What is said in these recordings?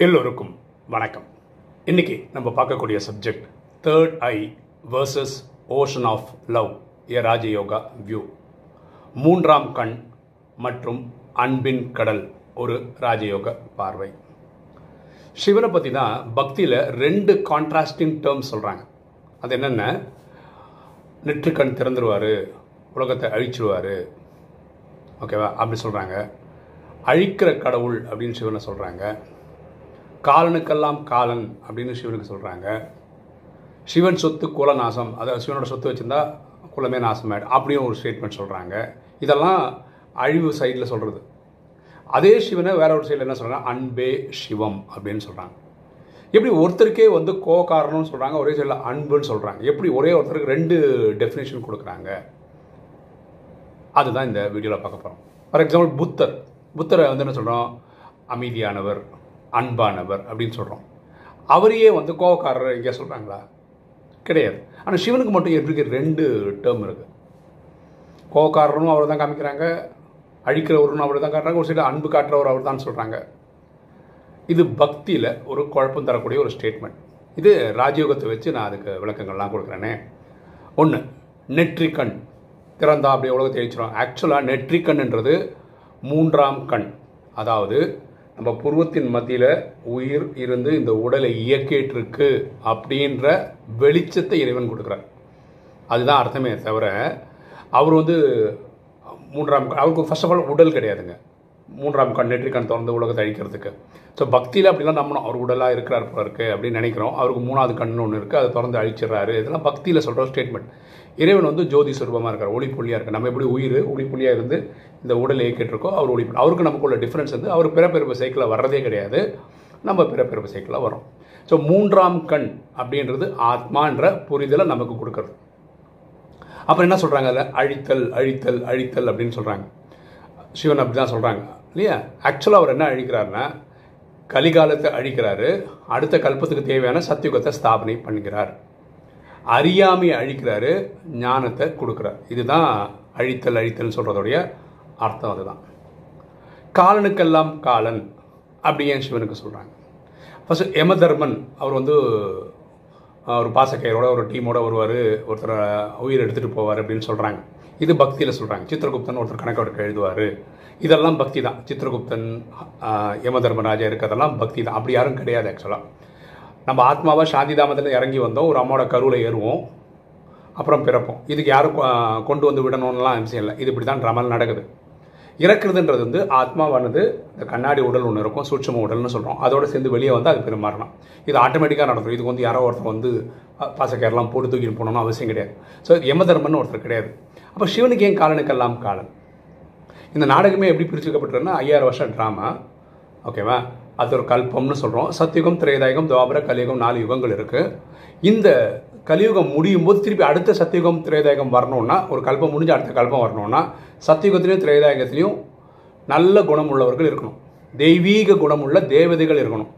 எல்லோருக்கும் வணக்கம். இன்னைக்கு நம்ம பார்க்கக்கூடிய subject third eye versus ocean of love a Rajyoga view மூன்றாம் கண் மற்றும் அன்பின் கடல் ஒரு ராஜயோக பார்வை. சிவனை பற்றி தான் பக்தியில் ரெண்டு கான்ட்ராஸ்டிங் டேர்ம் சொல்கிறாங்க அது என்னென்ன? நெற்றுக்கண் திறந்துருவார் உலகத்தை அழிச்சிடுவார் ஓகேவா அப்படி சொல்கிறாங்க அழிக்கிற கடவுள் அப்படின்னு சிவனை சொல்கிறாங்க காலனுக்கெல்லாம் காலன் அப்படின்னு சிவனுக்கு சொல்கிறாங்க சிவன் சொத்து குல நாசம். அதாவது சிவனோட சொத்து வச்சுருந்தா குலமே நாசமாயிடும் அப்படியும் ஒரு ஸ்டேட்மெண்ட் சொல்கிறாங்க இதெல்லாம் அழிவு சைடில் சொல்கிறது அதே சிவனை வேற ஒரு சைடில் என்ன சொல்கிறாங்க அன்பே சிவம் அப்படின்னு சொல்கிறாங்க எப்படி ஒருத்தருக்கே வந்து கோகாரணம்னு சொல்கிறாங்க ஒரே சைடில் அன்புன்னு சொல்கிறாங்க எப்படி ஒரே ஒருத்தருக்கு ரெண்டு டெஃபினேஷன் கொடுக்குறாங்க? அதுதான் இந்த வீடியோவில் பார்க்க போகிறோம் ஃபார் எக்ஸாம்பிள் புத்தர். புத்தரை வந்து என்ன சொல்கிறோம் அமைதியானவர் அன்பானவர் அப்படின்னு சொல்கிறோம் அவரையே வந்து கோவக்காரர் எங்கேயா சொல்கிறாங்களா கிடையாது. ஆனால் சிவனுக்கு மட்டும் எப்படி ரெண்டு டேர்ம் இருக்குது கோவக்காரரும் அவர் தான் காமிக்கிறாங்க. அழிக்கிறவரும் அவர் தான் காட்டுறாங்க. ஒரு சைடு அன்பு காட்டுறவர் அவர் தான் சொல்கிறாங்க இது பக்தியில் ஒரு குழப்பம் தரக்கூடிய ஒரு ஸ்டேட்மெண்ட் இது ராஜயோகத்தை வச்சு நான் அதுக்கு விளக்கங்கள்லாம் கொடுக்குறேனே. ஒன்று நெற்றிக்கண் திறந்தா அப்படியே உலகத்தை அழிச்சிடும் ஆக்சுவலாக நெற்றிக்கண்ன்றது மூன்றாம் கண். அதாவது நம்ம புருவத்தின் மத்தியில் உயிர் இருந்து இந்த உடலை இயக்கிட்டு அப்படின்ற வெளிச்சத்தை இறைவன் கொடுக்குறார். அதுதான் அர்த்தமே தவிர அவர் வந்து மூன்றாம் அவருக்கு ஃபர்ஸ்ட் ஆஃப் ஆல் உடல் கிடையாதுங்க. மூன்றாம் கண் நெற்றி கண் திறந்து உலகத்தை அழிக்கிறதுக்கு. ஸோ பக்தியில் அப்படிலாம் நம்பணும் அவர் உடலாக இருக்கிறார் போல இருக்குது அப்படின்னு நினைக்கிறோம். அவருக்கு மூணாவது கண்ணு ஒன்று இருக்குது அதை திறந்து அழிச்சிடுறாரு. இதெல்லாம் பக்தியில் சொல்கிற ஸ்டேட்மெண்ட் இறைவன் வந்து ஜோதி சுரூபமாக இருக்கார். ஒளி புள்ளியாக இருக்கார். நம்ம எப்படி உயிர் ஒளி புள்ளியாக இருந்து இந்த உடல் இயக்கிட்டுருக்கோ அவர் ஒளி அவருக்கு நமக்குள்ள டிஃப்ரென்ஸ் வந்து அவர் பிறப்பிறப்பு சைக்கிளில் வர்றதே கிடையாது. நம்ம பிறப்பிறப்பு சைக்கிளில் வரோம் ஸோ மூன்றாம் கண் அப்படின்றது ஆத்மான்ற புரிதலை நமக்கு கொடுக்குறது. அப்புறம் என்ன சொல்கிறாங்க அதில்? அழித்தல் அழித்தல் அழித்தல் அப்படின்னு சொல்கிறாங்க சிவன் அப்படி தான் சொல்கிறாங்க இல்லையா? ஆக்சுவலாக அவர் என்ன அழிக்கிறாருன்னா கலிகாலத்தை அழிக்கிறாரு. அடுத்த கல்பத்துக்கு தேவையான சத்தியுகத்தை ஸ்தாபனை பண்ணுகிறார். அறியாமையை அழிக்கிறாரு ஞானத்தை கொடுக்குறார். இதுதான் அழித்தல் அழித்தல் சொல்கிறதோடைய அர்த்தம் அதுதான். காலனுக்கெல்லாம் காலன் அப்படி ஏன் சிவனுக்கு சொல்கிறாங்க ஃபஸ்ட்டு யமதர்மன் அவர் வந்து ஒரு பாசக்கையரோட ஒரு டீமோட வருவார் ஒருத்தர் உயிர் எடுத்துகிட்டு போவார் அப்படின்னு சொல்கிறாங்க இது பக்தியில் சொல்கிறாங்க சித்திரகுப்தன் ஒருத்தர் கணக்கெடுக்க எழுதுவார். இதெல்லாம் பக்தி தான். சித்திரகுப்தன் அஹ், யமதர்மராஜா இருக்கிறதெல்லாம் பக்தி தான். அப்படி யாரும் கிடையாது ஆக்சுவலாக நம்ம ஆத்மாவை சாந்திதாமத்தில் இறங்கி வந்தோம். ஒரு அம்மாவோட கருவில் ஏறுவோம். அப்புறம் பிறப்போம். இதுக்கு யாரும் கொண்டு வந்து விடணும்லாம் அவசியம் இல்லை. இது இப்படி தான் ட்ரமல் நடக்குது. இறக்குறதுன்றது வந்து ஆத்மாவானது இந்த கண்ணாடி உடல் ஒன்று இருக்கும் சூட்சம உடல்னு சொல்கிறோம் அதோட சேர்ந்து வெளியே வந்து அது பெருமாறணும் இது ஆட்டோமேட்டிக்காக நடக்கும். இதுக்கு வந்து யாரோ ஒருத்தர் வந்து பாசக்கேரெல்லாம் போட்டு தூக்கிட்டு போகணும்னு அவசியம் கிடையாது. ஸோ யமதர்மன் ஒருத்தர் கிடையாது. அப்போ சிவனுக்கு ஏன் காலனுக்கெல்லாம் காலன்? இந்த நாடகமே எப்படி பிரிச்சுக்கப்பட்டிருன்னா ஐயாயிரம் வருஷம் ட்ராமா ஓகேவா அது ஒரு கல்பம்னு சொல்கிறோம் சத்தியுகம் திரேதாயுகம் துவாபர கலியுகம் நாலு யுகங்கள் இருக்குது இந்த கலியுகம் முடியும் போது திருப்பி அடுத்த சத்தியுகம் திரேதாயுகம் வரணும்னா ஒரு கல்பம் முடிஞ்சு அடுத்த கல்பம் வரணும்னா சத்தியுகத்திலையும் திரேதாயுகத்திலையும் நல்ல குணம் உள்ளவர்கள் இருக்கணும். தெய்வீக குணமுள்ள தேவதைகள் இருக்கணும்.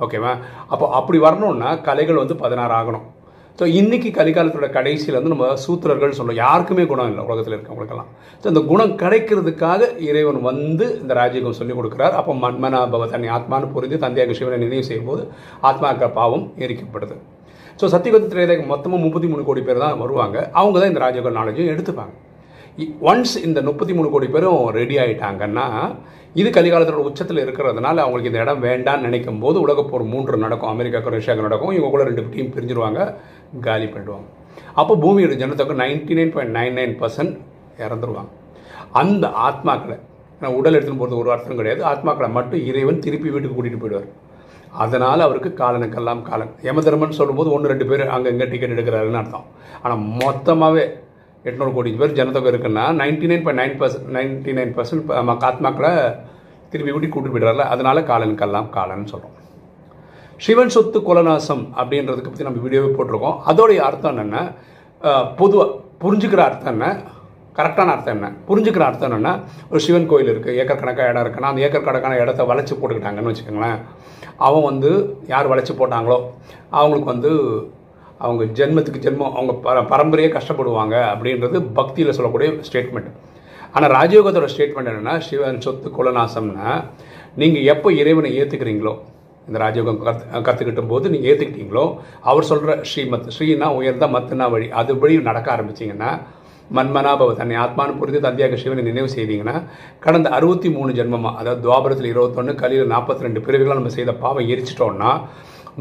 ஓகேவா அப்போ அப்படி வரணும்னா கலைகள் வந்து பதினாறு ஆகணும். ஸோ இன்றைக்கி கலிகாலத்தோட கடைசியில் வந்து நம்ம சூத்திரர்கள் சொல்ல யாருக்குமே குணம் இல்லை உலகத்தில் இருக்கவங்களுக்கெல்லாம். ஸோ இந்த குணம் கிடைக்கிறதுக்காக இறைவன் வந்து இந்த ராஜயோகம் சொல்லிக் கொடுக்குறார். அப்போ மன்மனா பவ தன்னை ஆத்மான்னு புரிந்து தந்தையாக சிவனை நினைவு செய்யும்போது ஆத்மாக்க பாவம் எரிக்கப்படுது ஸோ சத்தியகத்து திரேதகம் மொத்தமாக முப்பத்தி மூணு கோடி பேர் தான் வருவாங்க. அவங்க தான் இந்த ராஜயோக நாலேஜும் எடுத்துப்பாங்க. ஒன்ஸ் இந்த முப்பத்தி மூணு கோடி பேரும் ரெடி ஆகிட்டாங்கன்னா இது கலிகாலத்தோட உச்சத்தில் இருக்கிறதுனால அவங்களுக்கு இந்த இடம் வேண்டாம்னு நினைக்கும் போது உலகப்போர் மூன்று நடக்கும். அமெரிக்காவுக்கு ரஷ்யாவுக்கு நடக்கும். இவங்க கூட ரெண்டு டீம் பிரிஞ்சிருவாங்க காலி பண்ணிடுவாங்க. அப்போ பூமியோட ஜனத்தொகை ninety nine point nine nine percent இறந்துருவாங்க. அந்த ஆத்மாக்களை நான் உடல் எடுத்துன்னு போகிறது ஒரு அர்த்தம் கிடையாது. ஆத்மாக்களை மட்டும் இறைவன் திருப்பி வீட்டுக்கு கூட்டிகிட்டு போயிடுவார். அதனால் அவருக்கு காலனுக்கெல்லாம் காலன். யமதர்மன் சொல்லும்போது ஒன்று ரெண்டு பேர் அங்கங்கே டிக்கெட் எடுக்கிறாருன்னு அர்த்தம். ஆனால் மொத்தமாகவே எட்நூறு கோடி பேர் ஜனத்தொகை இருக்குன்னா ninety nine point nine percent ninety nine percent ஆத்மாக்களை திருப்பி ஊட்டி கூட்டிட்டு போயிடுறாருல. அதனால காலனுக்கெல்லாம் காலன்னு சொல்கிறோம் சிவன் சொத்து குலநாசம் அப்படின்றதுக்கு பற்றி நம்ம வீடியோவே போட்டிருக்கோம். அதோடைய அர்த்தம் என்னென்ன பொதுவாக புரிஞ்சுக்கிற அர்த்தம் என்ன? கரெக்டான அர்த்தம் என்ன? புரிஞ்சுக்கிற அர்த்தம் என்னென்னா ஒரு சிவன் கோயில் இருக்குது ஏக்கர் கணக்காக இடம் இருக்குன்னா அந்த ஏக்கர் கணக்கான இடத்த வளைச்சி போட்டுக்கிட்டாங்கன்னு வச்சுக்கோங்களேன். அவன் வந்து யார் வளைச்சி போட்டாங்களோ அவங்களுக்கு வந்து அவங்க ஜென்மத்துக்கு ஜென்மம் அவங்க பர பரம்பரையே கஷ்டப்படுவாங்க அப்படின்றது பக்தியில் சொல்லக்கூடிய ஸ்டேட்மெண்ட் ஆனால் ராஜயோகத்தோட ஸ்டேட்மெண்ட் என்னென்னா சிவன் சொத்து குலநாசம்னா நீங்கள் எப்போ இறைவனை ஏற்றுக்கிறீங்களோ இந்த ராஜயோகம் கற்று கற்றுக்கிட்டும் போது நீங்கள் ஏற்றுக்கிட்டீங்களோ அவர் சொல்கிற ஸ்ரீமத் ஸ்ரீனா உயர்ந்த மத்துனா வழி அது வழி நடக்க ஆரம்பிச்சிங்கன்னா மன்மனாபவ தன்னை ஆத்மானு புரிந்து தந்தையாக சிவனை நினைவு செய்தீங்கன்னா கடந்த அறுபத்தி மூணு ஜென்மமாக அதாவது துவாபரத்தில் இருபத்தொன்று கலியில் நாற்பத்தி ரெண்டு பிரிவுகளை நம்ம செய்த பாவம் எரிச்சிட்டோம்னா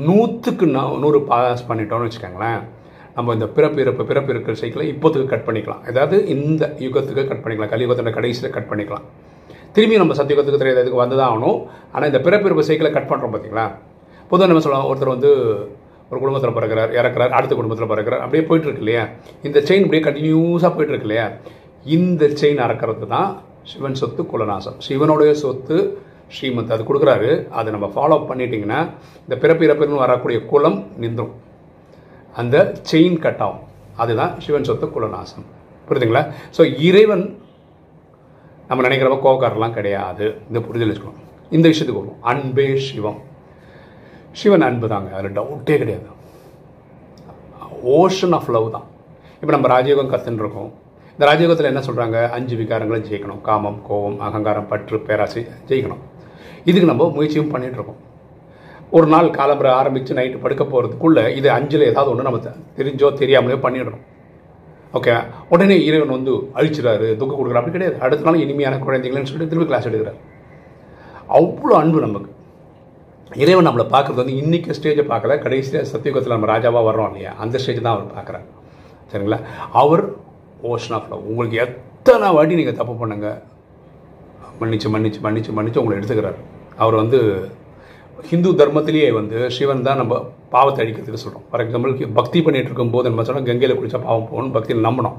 நூற்றுக்கு நூறு பாஸ் பண்ணிட்டோம்னு வச்சுக்கோங்களேன். நம்ம இந்த பிறப்பு இறப்பு பிறப்பு இருக்கிற சைக்கிளை இப்போத்துக்கு கட் பண்ணிக்கலாம். அதாவது இந்த யுகத்துக்கு கட் பண்ணிக்கலாம். கலியுகத்தோட கடைசியில் கட் பண்ணிக்கலாம். திரும்பி நம்ம சத்தியுகத்துக்கு தெரியாத இதுக்கு வந்து தான் ஆகணும். ஆனால் இந்த பிறப்பு இறப்பு சைக்கிளை கட் பண்ணுறோம் பார்த்தீங்களா பொதுவாக நம்ம சொல்லலாம் ஒருத்தர் வந்து ஒரு குடும்பத்தில் பிறக்கிறார் இறக்குறார் அடுத்த குடும்பத்தில் பிறக்கிறார். அப்படியே போயிட்டுருக்கு இல்லையா? இந்த செயின் அப்படியே கண்டினியூஸாக போயிட்டுருக்கு இல்லையா? இந்த செயின் அறக்கிறது தான் சிவன் சொத்து குலநாசம். சிவனுடைய சொத்து ஸ்ரீமத் அது கொடுக்குறாரு. அதை நம்ம ஃபாலோ பண்ணிட்டிங்கன்னா இந்த பிறப்பு வரக்கூடிய குலம் நின்றும். அந்த செயின் கட் ஆகும். அதுதான் சிவன் சொத்து குலநாசம். புரியுதுங்களா? ஸோ இறைவன் நம்ம நினைக்கிறப்ப கோவக்காரெல்லாம் கிடையாது. இந்த புரிதல் வச்சுக்கணும். இந்த விஷயத்துக்கு வரும் அன்பே சிவம். சிவன் அன்பு தாங்க. அதில் டவுட்டே கிடையாது. ஓஷன் ஆஃப் லவ் தான். இப்போ நம்ம ராஜயோகம் கற்றுன்னு இருக்கோம். இந்த ராஜயோகத்தில் என்ன சொல்கிறாங்க அஞ்சு விகாரங்களை ஜெயிக்கணும். காமம் கோபம் அகங்காரம் பற்று பேராசை ஜெயிக்கணும். இதுக்கு நம்ம முயற்சியும் பண்ணிகிட்ருக்கோம் ஒரு நாள் காலம்பரை ஆரம்பித்து நைட்டு படுக்க போகிறதுக்குள்ளே இது அஞ்சில் ஏதாவது ஒன்று நம்ம தெரிஞ்சோ தெரியாமலேயோ பண்ணிடுறோம். ஓகே உடனே இறைவன் வந்து அழிச்சிடாரு துக்கம் கொடுக்குறா அப்படி கிடையாது. அடுத்த நாள் இனிமையான குழந்தைங்களேன்னு சொல்லிட்டு திரும்பி கிளாஸ் எடுக்கிறார். அவ்வளோ அன்பு நமக்கு. இறைவன் நம்மளை பார்க்குறது வந்து இன்றைக்கி ஸ்டேஜை பார்க்கல. கடைசியில் சத்தியுகத்தில் நம்ம ராஜாவாக வர்றோம் இல்லையா? அந்த ஸ்டேஜ் தான் அவர் பார்க்குறாரு. சரிங்களா? அவர் ஓஷன் ஆஃப் லவ் உங்களுக்கு எத்தனை வாட்டி நீங்கள் தப்பு பண்ணுங்கள் மன்னிச்சு மன்னிச்சு மன்னிச்சு மன்னிச்சு உங்களை எடுத்துக்கிறார். அவர் வந்து ஹிந்து தர்மத்திலேயே வந்து சிவன் தான் நம்ம பாவத்தை அழிக்கிறதுக்கு சொல்கிறோம் ஃபார் எக்ஸாம்பிள் பக்தி பண்ணிட்டு இருக்கும்போது நம்ம சொன்னோம் கங்கையில் குளிச்சா பாவம் போகணும் பக்தியில் நம்பணும்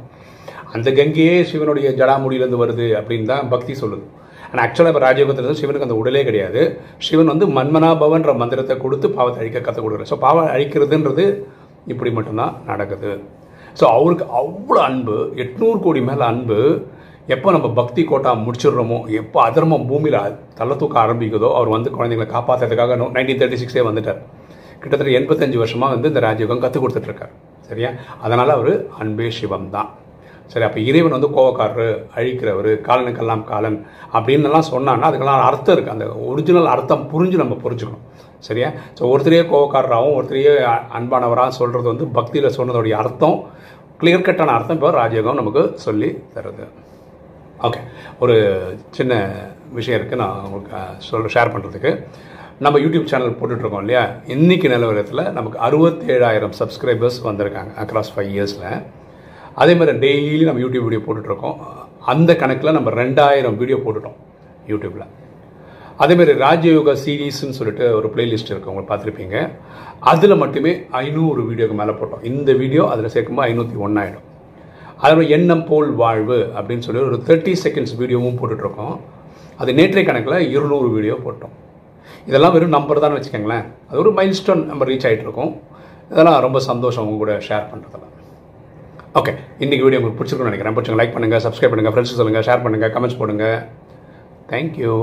அந்த கங்கையே சிவனுடைய ஜடாமுடியிலேருந்து வருது அப்படின்னு தான் பக்தி சொல்லுது. ஆனால் ஆக்சுவலாக இப்போ ராஜயோகத்தில் இருந்து சிவனுக்கு அந்த உடலே கிடையாது. சிவன் வந்து மன்மனாபவன்ற மந்திரத்தை கொடுத்து பாவத்தை அழிக்க கற்றுக் கொடுக்குறாரு. ஸோ பாவம் அழிக்கிறதுன்றது இப்படி மட்டும்தான் நடக்குது. ஸோ அவருக்கு அவ்வளோ அன்பு எட்நூறு கோடி மேலே அன்பு எப்போ நம்ம பக்தி கோட்டா முடிச்சிடுறோமோ எப்போ அதர்மம் பூமியில் தள்ள தூக்க ஆரம்பிக்குதோ அவர் வந்து குழந்தைங்களை காப்பாற்றுறதுக்காக நைன்டீன் தேர்ட்டி சிக்ஸே வந்துட்டார். கிட்டத்தட்ட எண்பத்தஞ்சு வருஷமாக வந்து இந்த ராஜயோகம் கற்றுக் கொடுத்துட்ருக்கார். சரியா? அதனால் அவர் அன்பே சிவம் தான். சரி அப்போ இறைவன் வந்து கோவக்காரர் அழிக்கிறவர் காலனுக்கெல்லாம் காலன் அப்படின்னுலாம் சொன்னான்னா அதுக்கெல்லாம் அர்த்தம் இருக்குது அந்த ஒரிஜினல் அர்த்தம் புரிஞ்சு நம்ம புரிஞ்சுக்கணும். சரியா? ஸோ ஒருத்தரையே கோவக்காரராகவும் ஒருத்தரையே அன்பானவராக சொல்கிறது வந்து பக்தியில் சொன்னதோடைய அர்த்தம் கிளியர் கட்டான அர்த்தம் இப்போ ராஜயோகம் நமக்கு சொல்லி தருது. ஓகே ஒரு சின்ன விஷயம் இருக்குது நான் உங்களுக்கு சொல்ல ஷேர் பண்ணுறதுக்கு நம்ம யூடியூப் சேனல் போட்டுட்ருக்கோம் இல்லையா? இன்றைக்கி நிலவரத்தில் நமக்கு அறுபத்தேழாயிரம் சப்ஸ்கிரைபர்ஸ் வந்திருக்காங்க அக்ராஸ் ஃபைவ் இயர்ஸில் அதே மாதிரி டெய்லி நம்ம யூடியூப் வீடியோ போட்டுட்ருக்கோம். அந்த கணக்கில் நம்ம ரெண்டாயிரம் வீடியோ போட்டுட்டோம் யூடியூப்பில் அதேமாதிரி ராஜயோகா சீரீஸ்னு சொல்லிட்டு ஒரு பிளேலிஸ்ட் இருக்குது உங்களுக்கு பார்த்துருப்பீங்க. அதில் மட்டுமே ஐநூறு வீடியோக்கு மேலே போட்டோம். இந்த வீடியோ அதில் சேர்க்கும்போது ஐநூற்றி ஒன்றாயிடும் அதில் எண்ணம் போல் வாழ்வு அப்படின்னு சொல்லி ஒரு தேர்ட்டி செகண்ட்ஸ் வீடியோவும் போட்டுட்ருக்கோம். அது நேற்றைய கணக்கில் இருநூறு வீடியோ போட்டோம். இதெல்லாம் வெறும் நம்பர் தான் வச்சுக்கோங்களேன். அது ஒரு மைல் ஸ்டோன் நம்ம ரீச் ஆகிட்ருக்கோம் இதெல்லாம் ரொம்ப சந்தோஷம் உங்க கூட ஷேர் பண்ணுறதுல ஓகே இன்றைக்கி வீடியோ உங்களுக்கு பிடிச்சிருக்குன்னு நினைக்கிறேன். பிடிச்சிங்க லைக் பண்ணுங்கள் சப்ஸ்கிரைப் பண்ணுங்கள் ஃப்ரெண்ட்ஸ் சொல்லுங்கள் ஷேர் பண்ணுங்கள் கமெண்ட்ஸ் போடுங்க. தேங்க்யூ